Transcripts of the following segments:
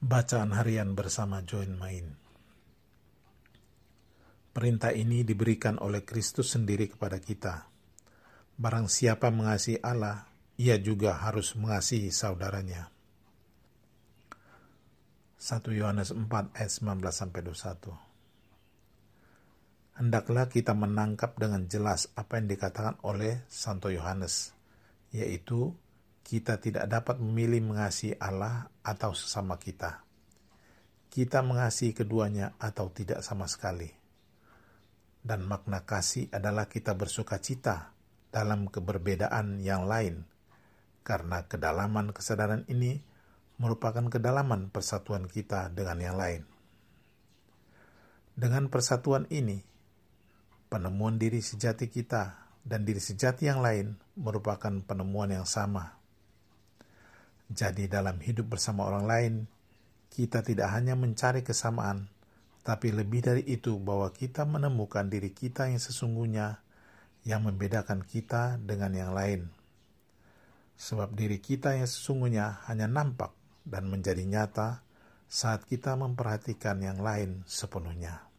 Bacaan harian bersama Join Main. Perintah ini diberikan oleh Kristus sendiri kepada kita. Barang siapa mengasihi Allah, ia juga harus mengasihi saudaranya. 1 Yohanes 4 ayat 19 sampai 21. Hendaklah kita menangkap dengan jelas apa yang dikatakan oleh Santo Yohanes, yaitu kita tidak dapat memilih mengasihi Allah atau sesama kita. Kita mengasihi keduanya atau tidak sama sekali. Dan makna kasih adalah kita bersuka cita dalam keberbedaan yang lain, karena kedalaman kesadaran ini merupakan kedalaman persatuan kita dengan yang lain. Dengan persatuan ini, penemuan diri sejati kita dan diri sejati yang lain merupakan penemuan yang sama jadi dalam hidup bersama orang lain, kita tidak hanya mencari kesamaan, tapi lebih dari itu bahwa kita menemukan diri kita yang sesungguhnya yang membedakan kita dengan yang lain. Sebab diri kita yang sesungguhnya hanya nampak dan menjadi nyata saat kita memperhatikan yang lain sepenuhnya.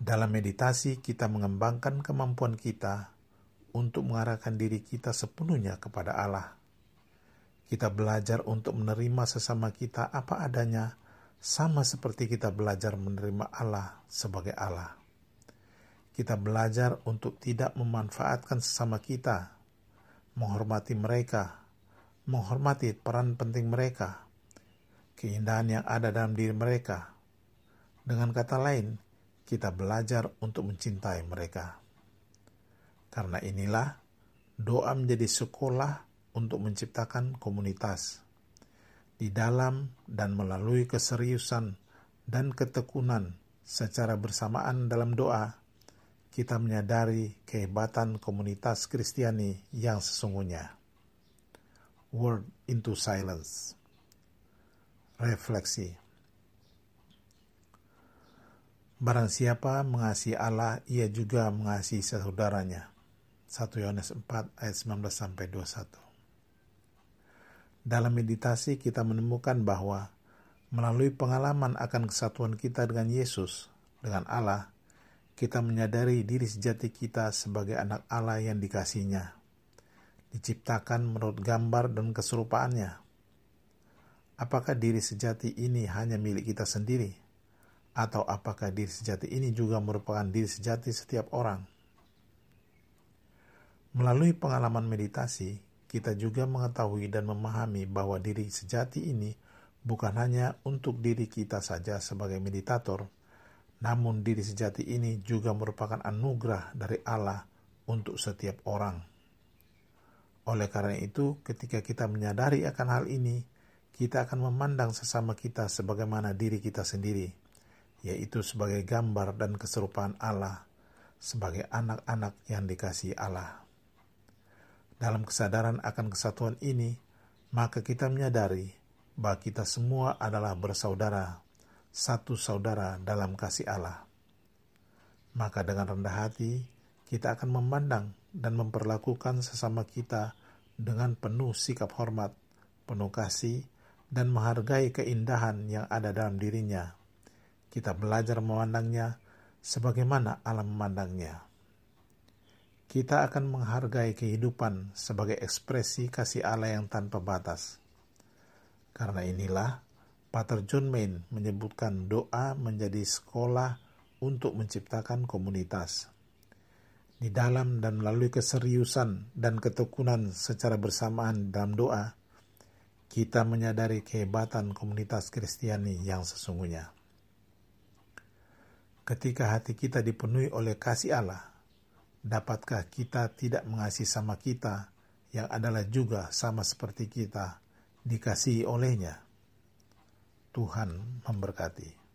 Dalam meditasi, kita mengembangkan kemampuan kita untuk mengarahkan diri kita sepenuhnya kepada Allah kita belajar untuk menerima sesama kita apa adanya, sama seperti kita belajar menerima Allah sebagai Allah. Kita belajar untuk tidak memanfaatkan sesama kita, menghormati mereka, menghormati peran penting mereka, keindahan yang ada dalam diri mereka. Dengan kata lain, kita belajar untuk mencintai mereka. Karena inilah doa menjadi sekolah untuk menciptakan komunitas. Di dalam dan melalui keseriusan dan ketekunan secara bersamaan dalam doa, kita menyadari kehebatan komunitas Kristiani yang sesungguhnya. Word into silence. Refleksi. Barang siapa mengasihi Allah, ia juga mengasihi saudaranya. 1 Yohanes 4 ayat 19 sampai 21. Dalam meditasi kita menemukan bahwa melalui pengalaman akan kesatuan kita dengan Yesus, dengan Allah, kita menyadari diri sejati kita sebagai anak Allah yang dikasihnya, diciptakan menurut gambar dan keserupaannya. Apakah diri sejati ini hanya milik kita sendiri? Atau apakah diri sejati ini juga merupakan diri sejati setiap orang? Melalui pengalaman meditasi, kita juga mengetahui dan memahami bahwa diri sejati ini bukan hanya untuk diri kita saja sebagai meditator, namun diri sejati ini juga merupakan anugerah dari Allah untuk setiap orang. Oleh karena itu, ketika kita menyadari akan hal ini, kita akan memandang sesama kita sebagaimana diri kita sendiri, yaitu sebagai gambar dan keserupaan Allah, sebagai anak-anak yang dikasih Allah. Dalam kesadaran akan kesatuan ini, maka kita menyadari bahwa kita semua adalah bersaudara, satu saudara dalam kasih Allah. Maka dengan rendah hati, kita akan memandang dan memperlakukan sesama kita dengan penuh sikap hormat, penuh kasih, dan menghargai keindahan yang ada dalam dirinya. Kita belajar memandangnya sebagaimana Allah memandangnya kita akan menghargai kehidupan sebagai ekspresi kasih Allah yang tanpa batas. Karena inilah, Pater John Main menyebutkan doa menjadi sekolah untuk menciptakan komunitas. Di dalam dan melalui keseriusan dan ketekunan secara bersamaan dalam doa, kita menyadari kehebatan komunitas Kristiani yang sesungguhnya. Ketika hati kita dipenuhi oleh kasih Allah, dapatkah kita tidak mengasihi sama kita yang adalah juga sama seperti kita dikasihi olehnya? Tuhan memberkati.